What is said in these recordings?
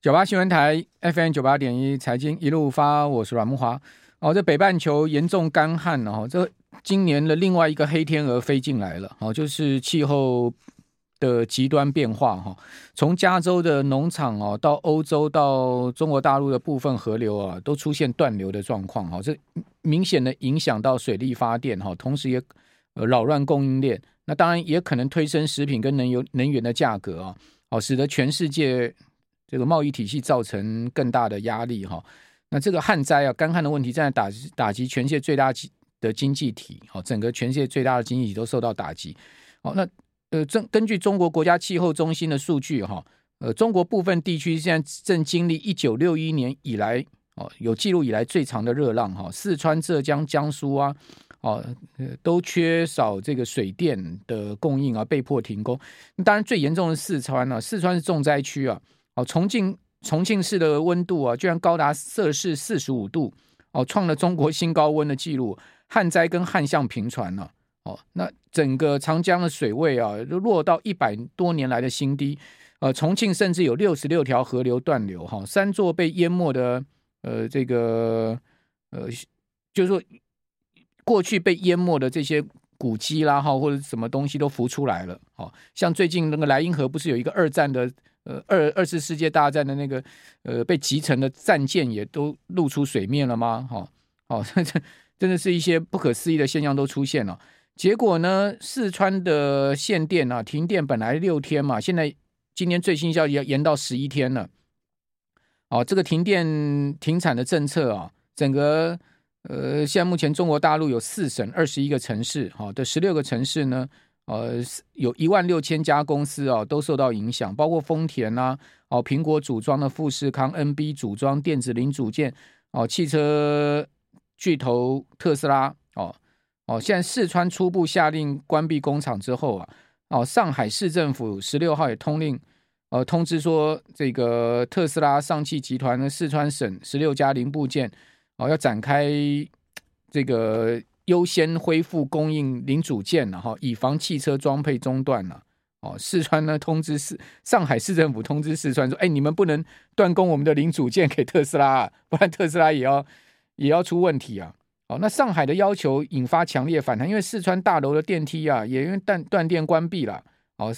九八新闻台 FM 九八点一财经一路发，我是阮木华。哦，这北半球严重干旱哦，这今年的另外一个黑天鹅飞进来了哦，就是气候的极端变化哈。从加州的农场哦，到欧洲到中国大陆的部分河流啊，都出现断流的状况哈。这明显的影响到水力发电哈，同时也呃扰乱供应链。那当然也可能推升食品跟能源能源的价格啊，哦，使得全世界。这个贸易体系造成更大的压力哈，那这个旱灾啊，干旱的问题正在打击打击全世界最大的经济体，好，整个全世界最大的经济体都受到打击。好，那呃，根根据中国国家气候中心的数据哈，呃，中国部分地区现在正经历一九六一年以来哦有记录以来最长的热浪哈，四川、浙江、江苏啊，哦，都缺少这个水电的供应啊，被迫停工。当然最严重的四川啊，四川是重灾区啊。哦，重庆重庆市的温度啊，居然高达摄氏四十五度，哦，创了中国新高温的记录，旱灾跟旱象频传了。哦，那整个长江的水位啊，都落到一百多年来的新低。呃，重庆甚至有六十六条河流断流，哈，三座被淹没的，呃，这个，呃，就是说过去被淹没的这些古迹啦，哈，或者什么东西都浮出来了。哦，像最近那个莱茵河不是有一个二战的。呃，二二次世界大战的那个呃被击沉的战舰也都露出水面了吗？哈，哦，这真的是一些不可思议的现象都出现了。结果呢，四川的限电啊，停电本来六天嘛，现在今天最新消息要延到十一天了。哦，这个停电停产的政策啊，整个呃，现在目前中国大陆有四省二十一个城市，好的十六个城市呢。呃，有一万六千家公司啊，都受到影响，包括丰田呐、哦，苹果组装的富士康、NB 组装电子零组件，哦，汽车巨头特斯拉，哦，哦，现在四川初步下令关闭工厂之后啊，哦，上海市政府十六号也通令，呃，通知说这个特斯拉、上汽集团的四川省十六家零部件，哦，要展开这个。优先恢复供应零组件了哈，以防汽车装配中断了。哦，四川呢通知市上海市政府通知四川说，哎，你们不能断供我们的零组件给特斯拉，不然特斯拉也要也要出问题啊。哦，那上海的要求引发强烈反弹，因为四川大楼的电梯啊也因为断断电关闭了。哦，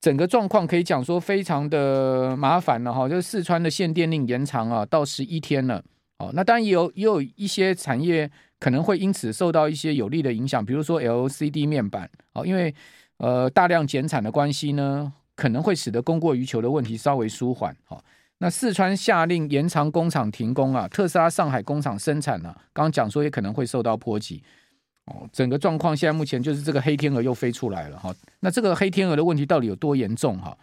整个状况可以讲说非常的麻烦了哈，就是四川的限电令延长啊到十一天了。哦，那当然也有也有一些产业。可能会因此受到一些有利的影响，比如说 LCD 面板，哦，因为呃大量减产的关系呢，可能会使得供过于求的问题稍微舒缓。好，那四川下令延长工厂停工啊，特斯拉上海工厂生产啊，刚刚讲说也可能会受到波及。哦，整个状况现在目前就是这个黑天鹅又飞出来了哈。那这个黑天鹅的问题到底有多严重哈？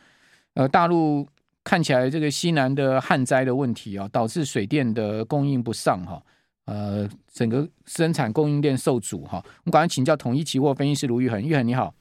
呃，大陆看起来这个西南的旱灾的问题啊，导致水电的供应不上哈。呃，整个生产供应链受阻哈。我们赶快请教统一期货分析师卢玉恒，玉恒你好。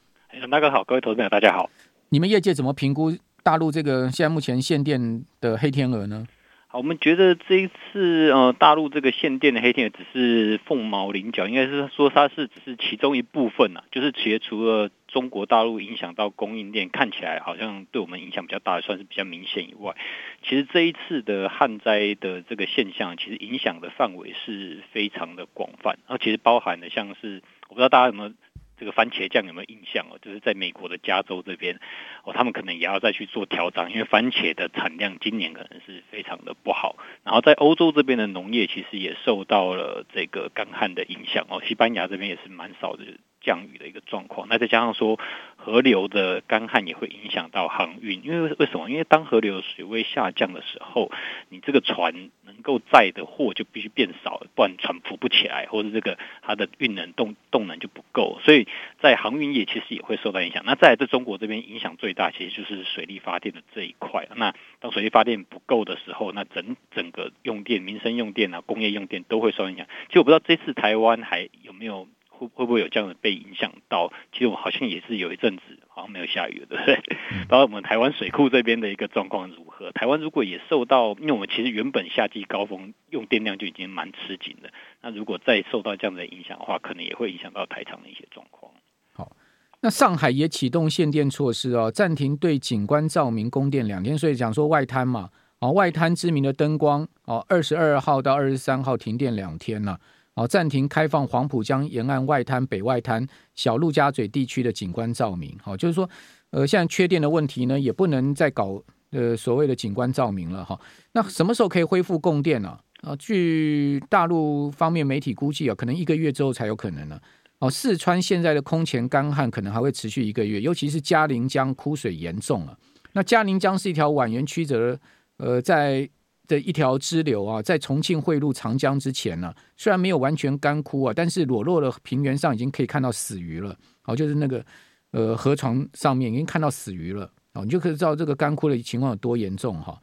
那个好，各位投资者大家好。你们业界怎么评估大陆这个现在目前限电的黑天鹅呢？好，我们觉得这一次呃，大陆这个限电的黑天鹅只是凤毛麟角，应该是说它是只是其中一部分啊，就是企业除了。中国大陆影响到供应链，看起来好像对我们影响比较大，算是比较明显以外，其实这一次的旱灾的这个现象，其实影响的范围是非常的广泛，然后其实包含的像是，我不知道大家有没有这个番茄酱有没有印象哦，就是在美国的加州这边哦，他们可能也要再去做调整，因为番茄的产量今年可能是非常的不好，然后在欧洲这边的农业其实也受到了这个干旱的影响哦，西班牙这边也是蛮少的。降雨的一个状况，那再加上说河流的干旱也会影响到航运，因为为什么？因为当河流水位下降的时候，你这个船能够载的货就必须变少，不然船浮不起来，或者这个它的运能动动能就不够，所以在航运业其实也会受到影响。那在这中国这边影响最大，其实就是水力发电的这一块。那当水力发电不够的时候，那整整个用电、民生用电啊、工业用电都会受影响。其实我不知道这次台湾还有没有。会会不会有这样的被影响到？其实我好像也是有一阵子好像没有下雨了，对不对？包括我们台湾水库这边的一个状况如何？台湾如果也受到，因为我们其实原本夏季高峰用电量就已经蛮吃紧的，那如果再受到这样的影响的话，可能也会影响到台厂的一些状况。好，那上海也启动限电措施哦，暂停对景观照明供电两天，所以讲说外滩嘛，哦，外滩知名的灯光哦，二十二号到二十三号停电两天了。哦，暂停开放黄浦江沿岸外滩、北外滩、小陆家嘴地区的景观照明。好，就是说，呃，现在缺电的问题呢，也不能再搞呃所谓的景观照明了哈。那什么时候可以恢复供电呢？啊，据大陆方面媒体估计啊，可能一个月之后才有可能呢。哦，四川现在的空前干旱可能还会持续一个月，尤其是嘉陵江枯水严重了。那嘉陵江是一条蜿蜒曲折，呃，在。的一条支流啊，在重庆汇入长江之前呢、啊，虽然没有完全干枯啊，但是裸露的平原上已经可以看到死鱼了。好，就是那个呃河床上面已经看到死鱼了。哦，你就可以知道这个干枯的情况有多严重哈。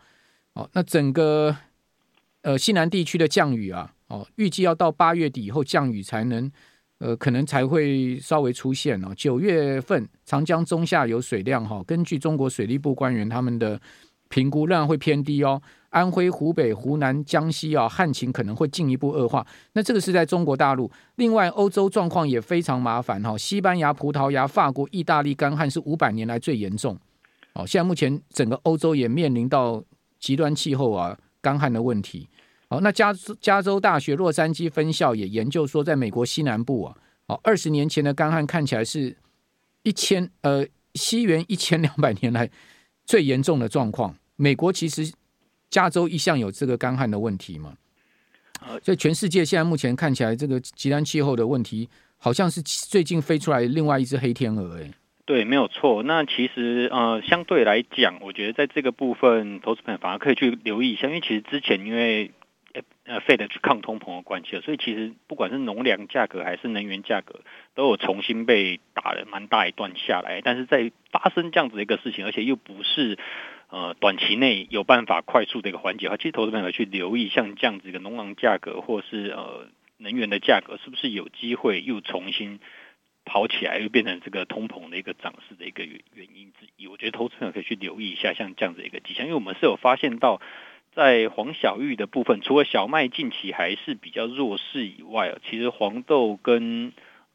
哦，那整个呃西南地区的降雨啊，哦，预计要到八月底以后降雨才能呃可能才会稍微出现哦。九月份长江中下游水量哈，根据中国水利部官员他们的评估，仍然会偏低哦。安徽、湖北、湖南、江西啊，旱情可能会进一步恶化。那这个是在中国大陆。另外，欧洲状况也非常麻烦哈。西班牙、葡萄牙、法国、意大利干旱是五百年来最严重。哦，现在目前整个欧洲也面临到极端气候啊、干旱的问题。哦，那加加州大学洛杉矶分校也研究说，在美国西南部啊，哦，二十年前的干旱看起来是一千呃西元一千两百年来最严重的状况。美国其实。加州一向有这个干旱的问题嘛，所以全世界现在目前看起来，这个极端气候的问题，好像是最近飞出来另外一只黑天鹅。哎，对，没有错。那其实呃，相对来讲，我觉得在这个部分，投资朋友反而可以去留意一下，因为其实之前因为呃 Fed 去抗通膨的关系，所以其实不管是农粮价格还是能源价格，都有重新被打了蛮大一段下来。但是在发生这样子一个事情，而且又不是。呃，短期内有办法快速的一个缓解的话，其实投资朋友去留意，像这样子一个农粮价格或是呃能源的价格，是不是有机会又重新跑起来，又变成这个通膨的一个涨势的一个原原因之一？我觉得投资朋友可以去留意一下，像这样子一个迹象，因为我们是有发现到，在黄小玉的部分，除了小麦近期还是比较弱势以外，其实黄豆跟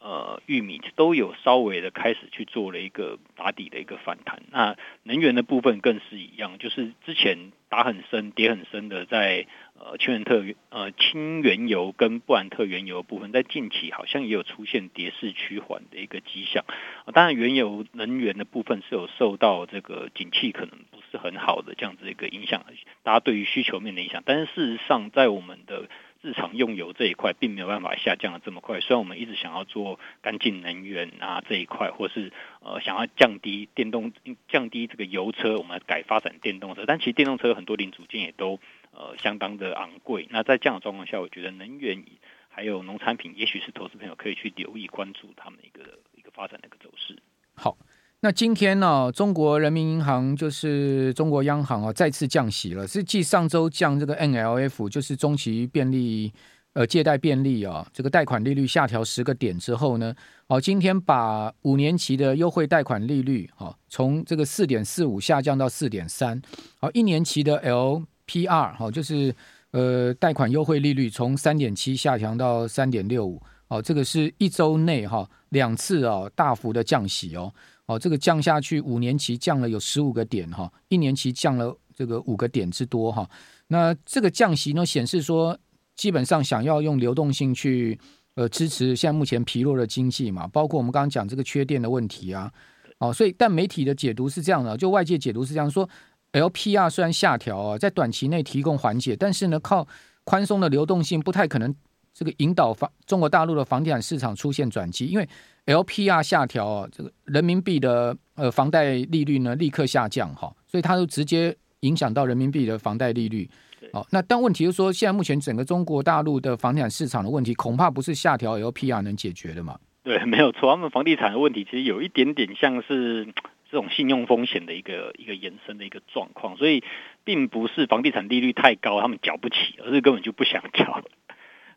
呃，玉米都有稍微的开始去做了一个打底的一个反弹。那能源的部分更是一样，就是之前打很深、跌很深的在，呃清原特呃清原油跟布兰特原油的部分，在近期好像也有出现跌势趋缓的一个迹象。当然，原油能源的部分是有受到这个景气可能不是很好的这样子一个影响，大家对于需求面的影响。但是事实上，在我们的日常用油这一块并没有办法下降的这么快，虽然我们一直想要做干净能源啊这一块，或是呃想要降低电动降低这个油车，我们改发展电动车，但其实电动车很多零组件也都呃相当的昂贵。那在这样的状况下，我觉得能源还有农产品，也许是投资朋友可以去留意关注他们一个一个发展的一个走势。好。那今天呢、中国人民银行就是中国央行啊、再次降息了。是继上周降这个 MLF，就是中期便利呃借贷便利啊、这个贷款利率下调十个点之后呢，哦，今天把五年期的优惠贷款利率啊、哦，从这个四点四五下降到四点三，好，一年期的 LPR 哈、哦，就是呃贷款优惠利率从三点七下调到三点六五，哦，这个是一周内哈两次啊、哦、大幅的降息哦。哦，这个降下去，五年期降了有十五个点哈，一年期降了这个五个点之多哈。那这个降息呢，显示说基本上想要用流动性去呃支持现在目前疲弱的经济嘛，包括我们刚刚讲这个缺电的问题啊。哦，所以但媒体的解读是这样的，就外界解读是这样说，LPR 虽然下调啊，在短期内提供缓解，但是呢，靠宽松的流动性不太可能这个引导房中国大陆的房地产市场出现转机，因为。LPR 下调啊，这个人民币的呃房贷利率呢立刻下降哈，所以它就直接影响到人民币的房贷利率。哦，那但问题就是说，现在目前整个中国大陆的房地产市场的问题，恐怕不是下调 LPR 能解决的嘛？对，没有错，他们房地产的问题其实有一点点像是这种信用风险的一个一个延伸的一个状况，所以并不是房地产利率太高，他们缴不起，而是根本就不想缴。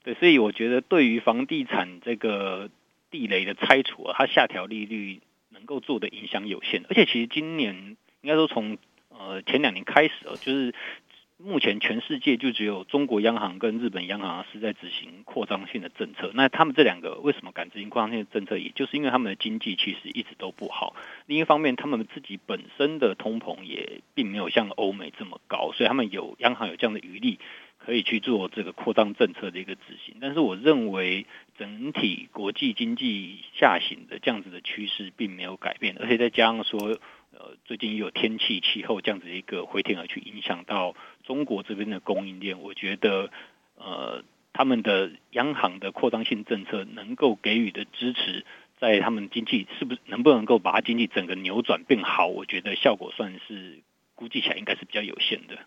对，所以我觉得对于房地产这个。地雷的拆除啊，它下调利率能够做的影响有限，而且其实今年应该说从呃前两年开始哦，就是目前全世界就只有中国央行跟日本央行是在执行扩张性的政策。那他们这两个为什么敢执行扩张性的政策？也就是因为他们的经济其实一直都不好。另一方面，他们自己本身的通膨也并没有像欧美这么高，所以他们有央行有这样的余力。可以去做这个扩张政策的一个执行，但是我认为整体国际经济下行的这样子的趋势并没有改变，而且再加上说，呃，最近有天气气候这样子一个回天而去影响到中国这边的供应链，我觉得，呃，他们的央行的扩张性政策能够给予的支持，在他们经济是不是能不能够把它经济整个扭转变好，我觉得效果算是估计起来应该是比较有限的。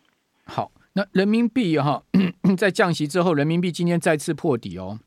好。那人民币哈，在降息之后，人民币今天再次破底哦。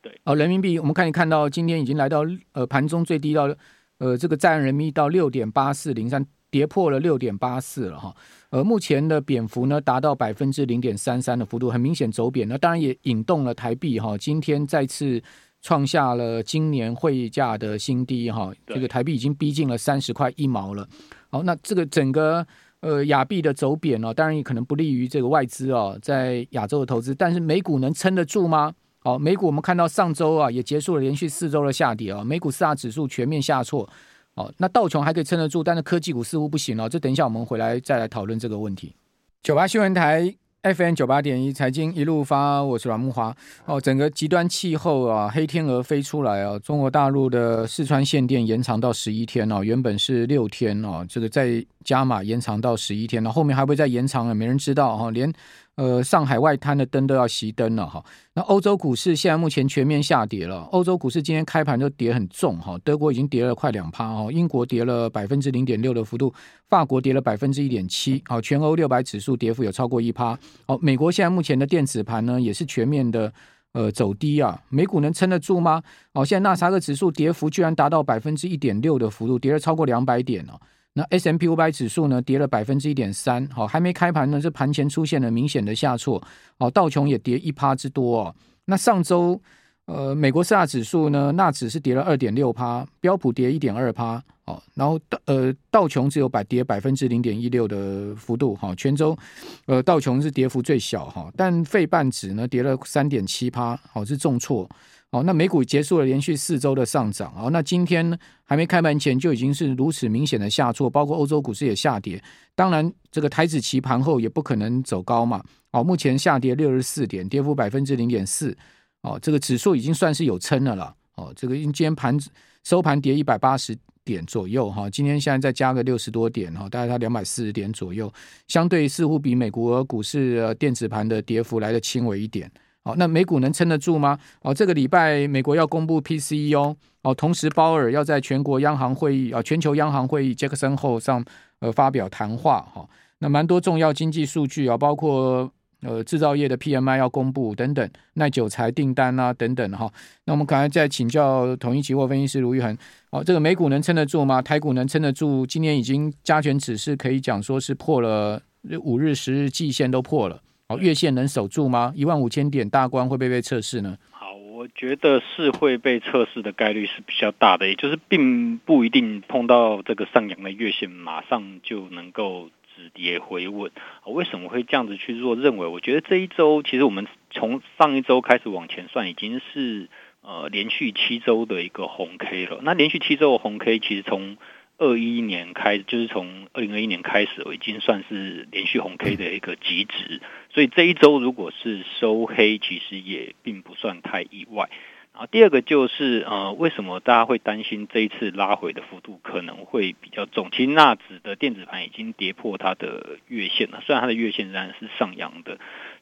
对哦，人民币我们看一看到今天已经来到呃盘中最低到呃这个在岸人民币到六点八四零三，跌破了六点八四了哈。呃，目前的贬幅呢达到百分之零点三三的幅度，很明显走贬。那当然也引动了台币哈，今天再次创下了今年汇价的新低哈。这个台币已经逼近了三十块一毛了。好，那这个整个。呃，亚币的走贬哦，当然也可能不利于这个外资哦，在亚洲的投资。但是美股能撑得住吗？好，美股我们看到上周啊，也结束了连续四周的下跌啊，美股四大指数全面下挫。哦，那道琼还可以撑得住，但是科技股似乎不行了。这等一下我们回来再来讨论这个问题。九八新闻台。FM 九八点一财经一路发，我是阮木华。哦，整个极端气候啊，黑天鹅飞出来啊，中国大陆的四川限电延长到十一天哦，原本是六天哦，这个再加码延长到十一天了，后面还会再延长啊，没人知道哈，连。呃，上海外滩的灯都要熄灯了哈。那欧洲股市现在目前全面下跌了。欧洲股市今天开盘就跌很重哈，德国已经跌了快两趴哦，英国跌了百分之零点六的幅度，法国跌了百分之一点七。好，全欧六百指数跌幅有超过一趴。好，美国现在目前的电子盘呢也是全面的呃走低啊。美股能撑得住吗？哦，现在纳斯达克指数跌幅居然达到百分之一点六的幅度，跌了超过两百点哦。那 S M P 五百指数呢，跌了百分之一点三，好，还没开盘呢，这盘前出现了明显的下挫，好，道琼也跌一趴之多哦。那上周，呃，美国四大指数呢，纳指是跌了二点六趴，标普跌一点二趴，哦，然后道呃道琼只有百跌百分之零点一六的幅度，哈，全周呃道琼是跌幅最小哈，但费半指呢跌了三点七趴，好，是重挫。哦，那美股结束了连续四周的上涨。哦，那今天还没开盘前就已经是如此明显的下挫，包括欧洲股市也下跌。当然，这个台指期盘后也不可能走高嘛。哦，目前下跌六十四点，跌幅百分之零点四。哦，这个指数已经算是有撑的了。哦，这个今天盘收盘跌一百八十点左右哈。今天现在再加个六十多点哈，大概它两百四十点左右，相对似乎比美国股市电子盘的跌幅来得轻微一点。好，那美股能撑得住吗？哦，这个礼拜美国要公布 PCE 哦，哦，同时鲍尔要在全国央行会议啊，全球央行会议杰克森后上呃发表谈话哈。那蛮多重要经济数据啊，包括呃制造业的 PMI 要公布等等，耐久材订单啊等等哈。那我们刚才再请教统一期货分析师卢昱恒，哦，这个美股能撑得住吗？台股能撑得住？今年已经加权指数可以讲说是破了五日、十日季线都破了。月线能守住吗？一万五千点大关会不会被测试呢？好，我觉得是会被测试的概率是比较大的，也就是并不一定碰到这个上扬的月线，马上就能够止跌回稳。为什么会这样子去做认为？我觉得这一周其实我们从上一周开始往前算，已经是呃连续七周的一个红 K 了。那连续七周的红 K，其实从二一年开，就是从二零二一年开始，我已经算是连续红 K 的一个极值，所以这一周如果是收黑，其实也并不算太意外。然后第二个就是，呃，为什么大家会担心这一次拉回的幅度可能会比较重？其实纳指的电子盘已经跌破它的月线了，虽然它的月线仍然是上扬的，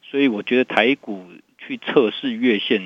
所以我觉得台股去测试月线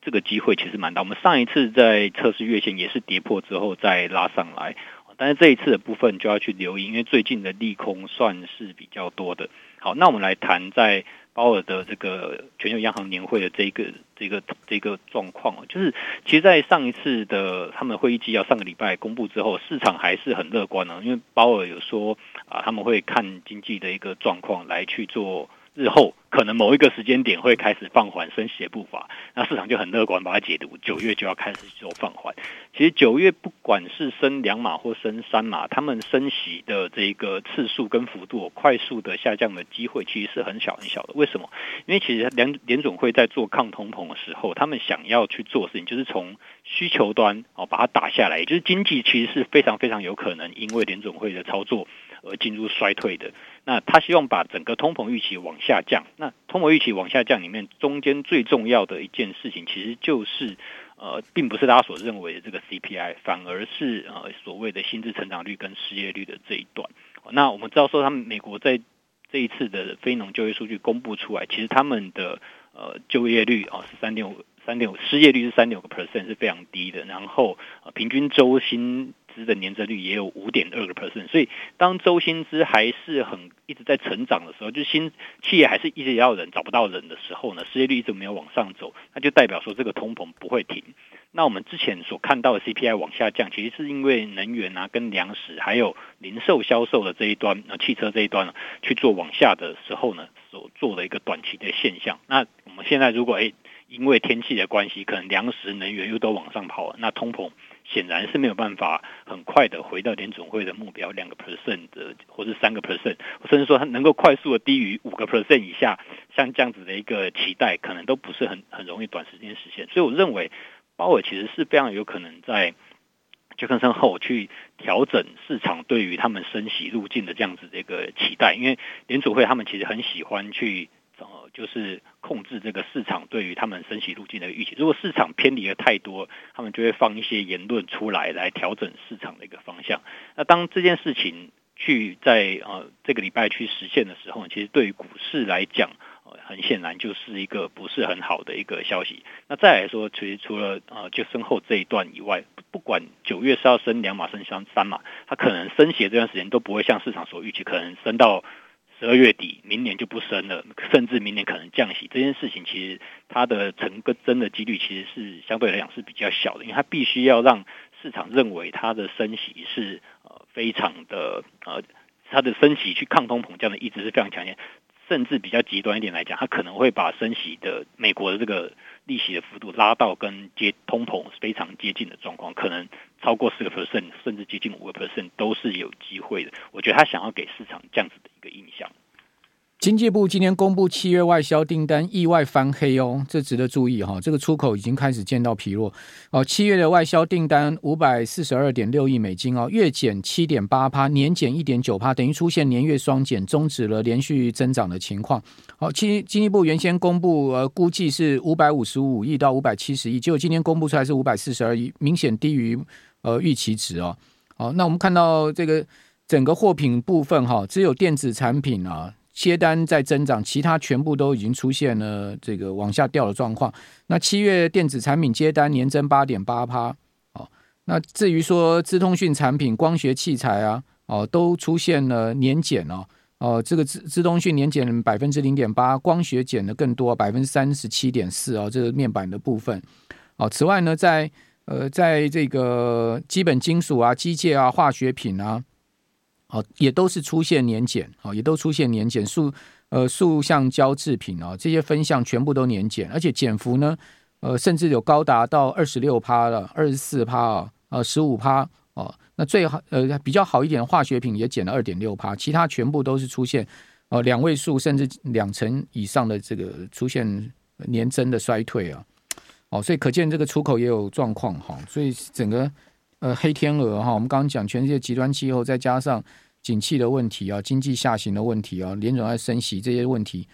这个机会其实蛮大。我们上一次在测试月线也是跌破之后再拉上来。但是这一次的部分就要去留意，因为最近的利空算是比较多的。好，那我们来谈在鲍尔的这个全球央行年会的这个这个这个状况，就是其实，在上一次的他们会议纪要上个礼拜公布之后，市场还是很乐观的，因为鲍尔有说啊，他们会看经济的一个状况来去做日后可能某一个时间点会开始放缓升息的步伐，那市场就很乐观，把它解读九月就要开始做放缓。其实九月不管是升两码或升三码，他们升息的这个次数跟幅度快速的下降的机会其实是很小很小的。为什么？因为其实联联总会在做抗通膨的时候，他们想要去做事情，就是从需求端哦把它打下来，也就是经济其实是非常非常有可能因为联总会的操作而进入衰退的。那他希望把整个通膨预期往下降。那通膨预期往下降里面，中间最重要的一件事情，其实就是呃，并不是大家所认为的这个 CPI，反而是呃所谓的薪资成长率跟失业率的这一段。那我们知道说，他们美国在这一次的非农就业数据公布出来，其实他们的呃就业率啊是三点五，三点五，失业率是三点五个 percent，是非常低的。然后呃平均周薪资的年增率也有五点二个 percent，所以当周薪资还是很一直在成长的时候，就新企业还是一直要人找不到人的时候呢，失业率一直没有往上走，那就代表说这个通膨不会停。那我们之前所看到的 CPI 往下降，其实是因为能源啊、跟粮食还有零售销售的这一端，呃，汽车这一端呢去做往下的时候呢，所做的一个短期的现象。那我们现在如果诶因为天气的关系，可能粮食、能源又都往上跑了，那通膨。显然是没有办法很快的回到联总会的目标两个 percent 的，或是三个 percent，甚至说它能够快速的低于五个 percent 以下，像这样子的一个期待，可能都不是很很容易短时间实现。所以我认为鲍尔其实是非常有可能在杰克森后去调整市场对于他们升息路径的这样子的一个期待，因为联准会他们其实很喜欢去。就是控制这个市场对于他们升息路径的预期。如果市场偏离了太多，他们就会放一些言论出来，来调整市场的一个方向。那当这件事情去在呃这个礼拜去实现的时候，其实对于股市来讲，呃，很显然就是一个不是很好的一个消息。那再来说，其实除了呃就升后这一段以外，不管九月是要升两码升三三码，它可能升息这段时间都不会像市场所预期，可能升到。十二月底，明年就不升了，甚至明年可能降息。这件事情其实它的成真的几率其实是相对来讲是比较小的，因为它必须要让市场认为它的升息是呃非常的呃，它的升息去抗通膨这样的意志是非常强烈，甚至比较极端一点来讲，它可能会把升息的美国的这个。利息的幅度拉到跟接通膨非常接近的状况，可能超过四个 percent，甚至接近五个 percent 都是有机会的。我觉得他想要给市场这样子的一个印象。经济部今天公布七月外销订单意外翻黑哦，这值得注意哈。这个出口已经开始见到疲弱哦。七月的外销订单五百四十二点六亿美金哦，月减七点八趴，年减一点九趴，等于出现年月双减，终止了连续增长的情况。好，经经济部原先公布呃估计是五百五十五亿到五百七十亿，结果今天公布出来是五百四十二亿，明显低于呃预期值哦。好，那我们看到这个整个货品部分哈，只有电子产品啊。接单在增长，其他全部都已经出现了这个往下掉的状况。那七月电子产品接单年增八点八趴，哦，那至于说资通讯产品、光学器材啊，哦，都出现了年减哦，哦，这个资资通讯年减百分之零点八，光学减的更多，百分之三十七点四哦，这个面板的部分。哦，此外呢，在呃，在这个基本金属啊、机械啊、化学品啊。哦，也都是出现年减，哦，也都出现年减，塑呃塑橡胶制品啊，这些分项全部都年减，而且减幅呢，呃，甚至有高达到二十六趴了，二十四趴啊，呃，十五趴哦，那最好呃比较好一点的化学品也减了二点六趴，其他全部都是出现呃两位数甚至两成以上的这个出现年增的衰退啊，哦，所以可见这个出口也有状况哈，所以整个呃黑天鹅哈，我们刚刚讲全世界极端气候再加上。景气的问题啊，经济下行的问题啊，联准要升息这些问题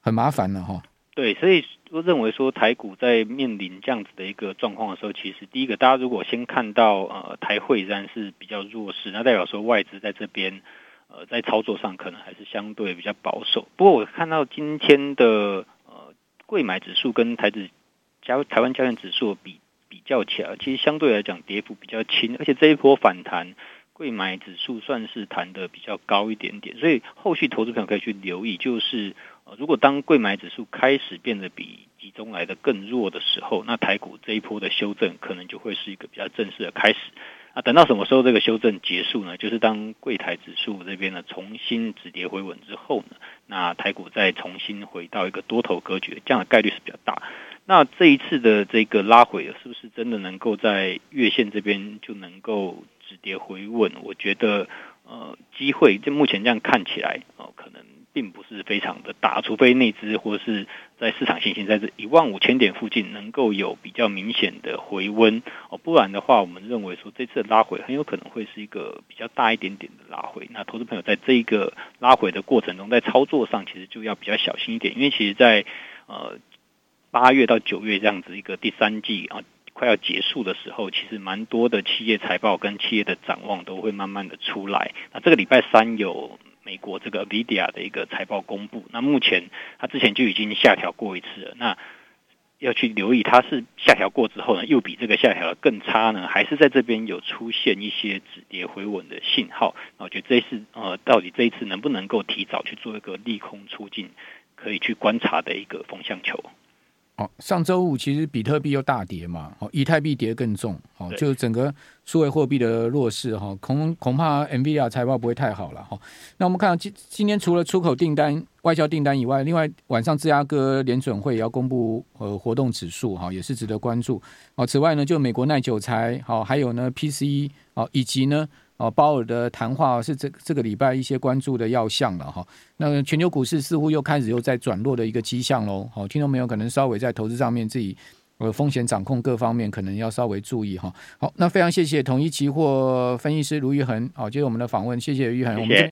很麻烦了哈。对，所以我认为说台股在面临这样子的一个状况的时候，其实第一个，大家如果先看到呃台汇然是比较弱势，那代表说外资在这边呃在操作上可能还是相对比较保守。不过我看到今天的呃柜买指数跟台指加台湾加权指数比比较起来，其实相对来讲跌幅比较轻，而且这一波反弹。柜买指数算是弹得比较高一点点，所以后续投资朋友可以去留意，就是呃，如果当柜买指数开始变得比集中来的更弱的时候，那台股这一波的修正可能就会是一个比较正式的开始。啊，等到什么时候这个修正结束呢？就是当柜台指数这边呢重新止跌回稳之后呢，那台股再重新回到一个多头格局，这样的概率是比较大。那这一次的这个拉回，是不是真的能够在月线这边就能够止跌回稳？我觉得，呃，机会就目前这样看起来，哦、可能并不是非常的大，除非内资或是在市场信心在这一万五千点附近能够有比较明显的回温哦，不然的话，我们认为说这次的拉回很有可能会是一个比较大一点点的拉回。那投资朋友在这一个拉回的过程中，在操作上其实就要比较小心一点，因为其实在呃。八月到九月这样子一个第三季啊，快要结束的时候，其实蛮多的企业财报跟企业的展望都会慢慢的出来。那这个礼拜三有美国这个 Vidia 的一个财报公布，那目前它之前就已经下调过一次了。那要去留意它是下调过之后呢，又比这个下调的更差呢，还是在这边有出现一些止跌回稳的信号？那我觉得这一次呃，到底这一次能不能够提早去做一个利空出尽，可以去观察的一个风向球。哦，上周五其实比特币又大跌嘛，哦，以太币跌更重，哦，就整个数位货币的弱势哈，恐恐怕 NVIDIA 财报不会太好了哈。那我们看到今今天除了出口订单、外销订单以外，另外晚上芝加哥联准会也要公布呃活动指数哈，也是值得关注。哦，此外呢，就美国耐久材，好，还有呢 PCE，哦，以及呢。哦，鲍尔的谈话是这这个礼拜一些关注的要项了哈。那全球股市似乎又开始又在转弱的一个迹象喽。好，听众朋友可能稍微在投资上面自己呃风险掌控各方面可能要稍微注意哈。好，那非常谢谢统一期货分析师卢玉恒。好，接受我们的访问，谢谢玉恒。我们。